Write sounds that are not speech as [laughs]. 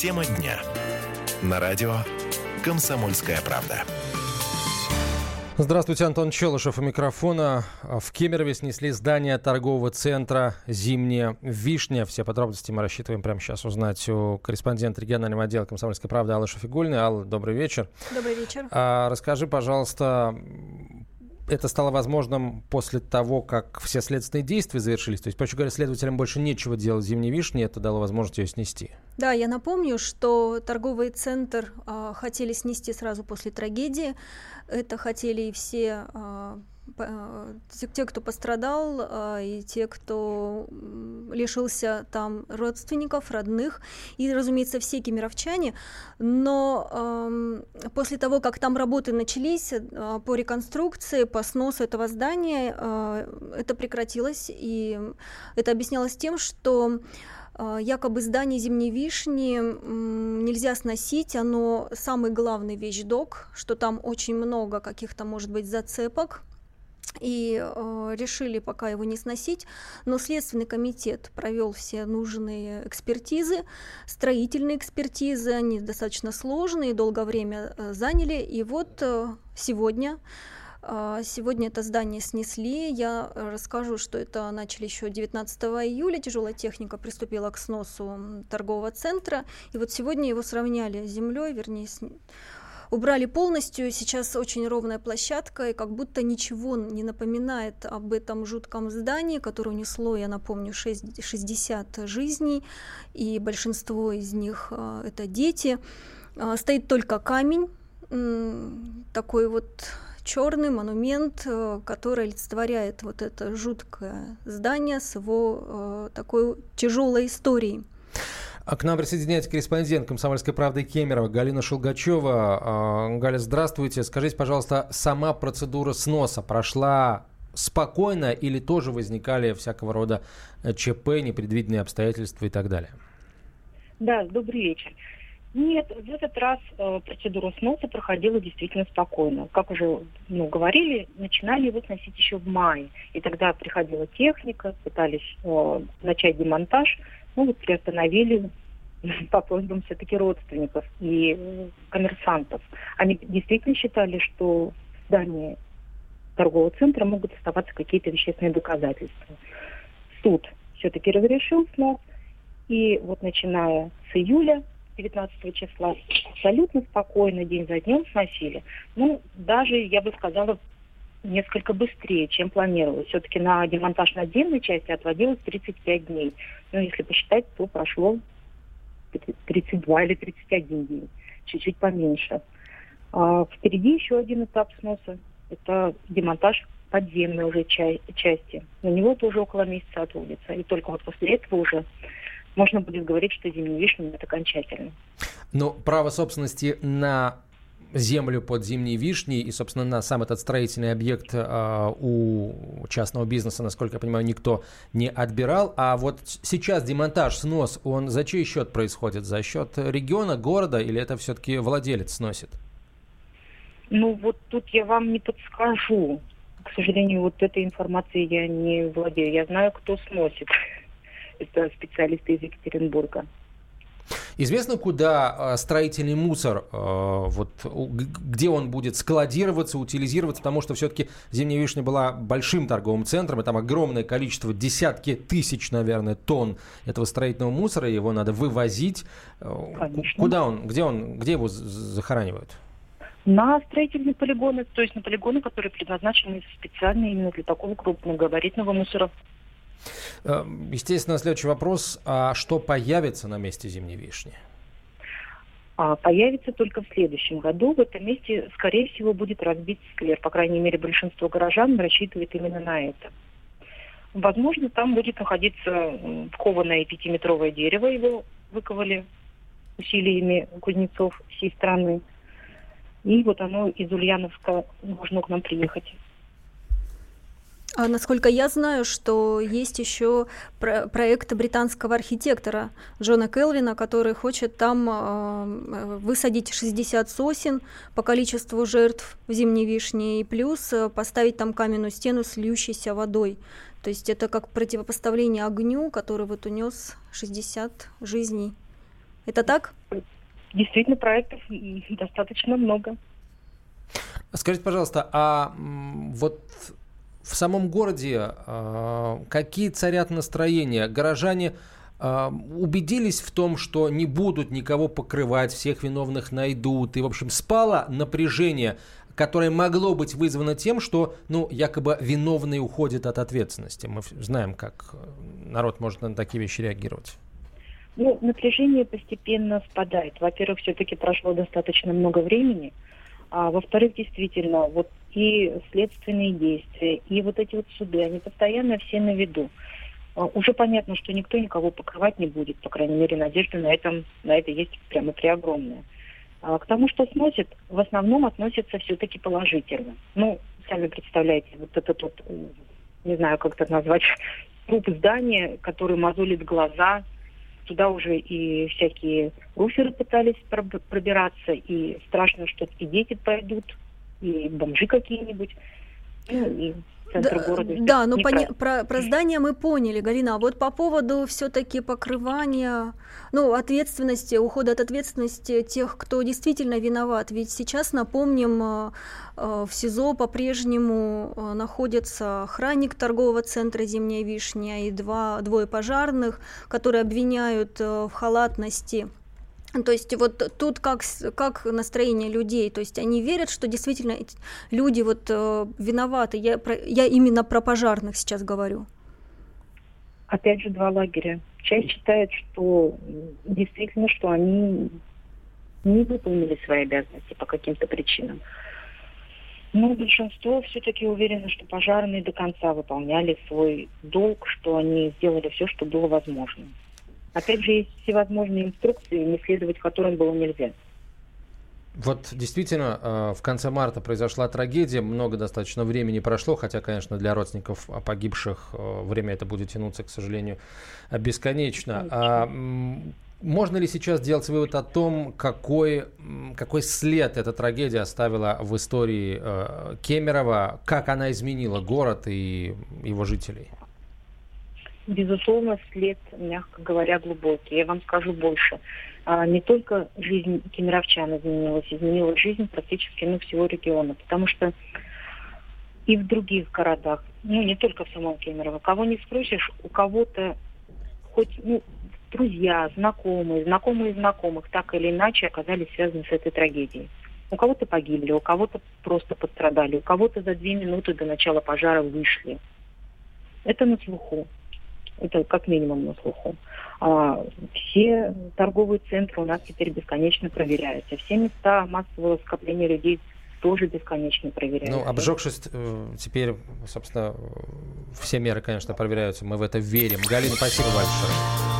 Тема дня. На радио «Комсомольская правда». Здравствуйте, Антон Челышев у микрофона. В Кемерове снесли здание торгового центра «Зимняя вишня». Все подробности мы рассчитываем прямо сейчас узнать у корреспондента регионального отдела «Комсомольской правды» Аллы Шафигульной. Алла, добрый вечер. Добрый вечер. А, расскажи, пожалуйста, это стало возможным после того, как все следственные действия завершились? То есть, проще говоря, следователям больше нечего делать зимней вишни, это дало возможность ее снести? Да, я напомню, что торговый центр э, хотели снести сразу после трагедии. Это хотели и все э, Э, те, кто пострадал, э, и те, кто лишился там родственников, родных, и, разумеется, все кемеровчане. Но эм, после того, как там работы начались э, по реконструкции, по сносу этого здания, это прекратилось, и это объяснялось тем, что якобы здание Зимней Вишни нельзя сносить, оно самый главный вещдок, что там очень много каких-то, может быть, зацепок, и э, решили пока его не сносить, но Следственный комитет провел все нужные экспертизы, строительные экспертизы, они достаточно сложные, долгое время э, заняли, и вот э, сегодня э, Сегодня это здание снесли. Я расскажу, что это начали еще 19 июля. Тяжелая техника приступила к сносу торгового центра. И вот сегодня его сравняли с землей, вернее, убрали полностью. Сейчас очень ровная площадка, и как будто ничего не напоминает об этом жутком здании, которое унесло, я напомню, 6, 60 жизней, и большинство из них а, это дети. А, стоит только камень, такой вот черный монумент, э, который олицетворяет вот это жуткое здание с его э, такой тяжелой историей. А к нам присоединяется корреспондент «Комсомольской правды» Кемерово Галина Шелгачева. А, Галя, здравствуйте. Скажите, пожалуйста, сама процедура сноса прошла спокойно или тоже возникали всякого рода э, ЧП, непредвиденные обстоятельства и так далее? Да, добрый вечер. Нет, в этот раз э, процедура сноса проходила действительно спокойно. Как уже ну, говорили, начинали его сносить еще в мае. И тогда приходила техника, пытались э, начать демонтаж, вот приостановили [laughs] по просьбам все-таки родственников и коммерсантов. Они действительно считали, что в здании торгового центра могут оставаться какие-то вещественные доказательства. Суд все-таки разрешил снос, и вот начиная с июля 19 числа абсолютно спокойно день за днем сносили. Ну, даже, я бы сказала, несколько быстрее, чем планировалось. Все-таки на демонтаж надземной части отводилось 35 дней. Ну, если посчитать, то прошло 32 или 31 день, чуть-чуть поменьше. А впереди еще один этап сноса. Это демонтаж подземной уже ча- части. На него тоже около месяца отводится. И только вот после этого уже можно будет говорить, что зимний вишня это окончательно. Но право собственности на землю под зимние вишни, и, собственно, на сам этот строительный объект э, у частного бизнеса, насколько я понимаю, никто не отбирал. А вот сейчас демонтаж, снос, он за чей счет происходит? За счет региона, города, или это все-таки владелец сносит? Ну, вот тут я вам не подскажу. К сожалению, вот этой информацией я не владею. Я знаю, кто сносит. [laughs] Это специалисты из Екатеринбурга. Известно, куда э, строительный мусор, э, вот, где он будет складироваться, утилизироваться, потому что все-таки Зимняя Вишня была большим торговым центром, и там огромное количество, десятки тысяч, наверное, тонн этого строительного мусора, его надо вывозить. Э, Конечно. Куда он, где он, где его захоранивают? на строительные полигоны, то есть на полигоны, которые предназначены специально именно для такого крупногабаритного мусора. Э, естественно, следующий вопрос. А что появится на месте зимней вишни? А появится только в следующем году. В этом месте, скорее всего, будет разбит сквер. По крайней мере, большинство горожан рассчитывает именно на это. Возможно, там будет находиться кованное пятиметровое дерево. Его выковали усилиями кузнецов всей страны. И вот оно из Ульяновска должно к нам приехать. А насколько я знаю, что есть еще про проект британского архитектора Джона Келвина, который хочет там э, высадить 60 сосен по количеству жертв в зимней вишне и плюс э, поставить там каменную стену с льющейся водой. То есть это как противопоставление огню, который вот унес 60 жизней Это так? Действительно, проектов достаточно много. Скажите, пожалуйста, а вот в самом городе а, какие царят настроения? Горожане а, убедились в том, что не будут никого покрывать, всех виновных найдут. И, в общем, спало напряжение, которое могло быть вызвано тем, что, ну, якобы виновные уходят от ответственности. Мы знаем, как народ может на такие вещи реагировать. Ну, напряжение постепенно спадает. Во-первых, все-таки прошло достаточно много времени. А во-вторых, действительно, вот и следственные действия, и вот эти вот суды, они постоянно все на виду. А, уже понятно, что никто никого покрывать не будет, по крайней мере, надежда на, этом, на это есть прямо преогромная. А к тому, что сносят, в основном относятся все-таки положительно. Ну, сами представляете, вот этот вот, не знаю, как это назвать, [laughs] труп здания, который мозолит глаза, туда уже и всякие руферы пытались пробираться, и страшно, что и дети пойдут, и бомжи какие-нибудь. Ну, и центр да, города. Да, но поня- про, про здание мы поняли, Галина. А вот по поводу все-таки покрывания, ну, ответственности, ухода от ответственности тех, кто действительно виноват. Ведь сейчас, напомним, э, э, в СИЗО по-прежнему э, находится охранник торгового центра «Зимняя вишня» и два, двое пожарных, которые обвиняют в халатности то есть вот тут как, как настроение людей, то есть они верят, что действительно люди вот э, виноваты. Я, про, я именно про пожарных сейчас говорю. Опять же два лагеря. Часть считает, что действительно, что они не выполнили свои обязанности по каким-то причинам. Но большинство все-таки уверено, что пожарные до конца выполняли свой долг, что они сделали все, что было возможно. Опять же, есть всевозможные инструкции, не следовать которым было нельзя. Вот действительно, э, в конце марта произошла трагедия, много достаточно времени прошло, хотя, конечно, для родственников погибших э, время это будет тянуться, к сожалению, бесконечно. А можно ли сейчас делать вывод о том, какой, какой след эта трагедия оставила в истории э, Кемерово, как она изменила город и его жителей? Безусловно, след, мягко говоря, глубокий. Я вам скажу больше. А, не только жизнь кемеровчан изменилась, изменилась жизнь практически ну, всего региона, потому что и в других городах, ну не только в самом Кемерово, кого не спросишь, у кого-то хоть ну, друзья, знакомые, знакомые знакомых так или иначе оказались связаны с этой трагедией. У кого-то погибли, у кого-то просто пострадали, у кого-то за две минуты до начала пожара вышли. Это на слуху. Это как минимум на слуху. А, все торговые центры у нас теперь бесконечно проверяются. Все места массового скопления людей тоже бесконечно проверяются. Ну, обжегшись, э, теперь, собственно, все меры, конечно, проверяются. Мы в это верим. Галина, спасибо большое.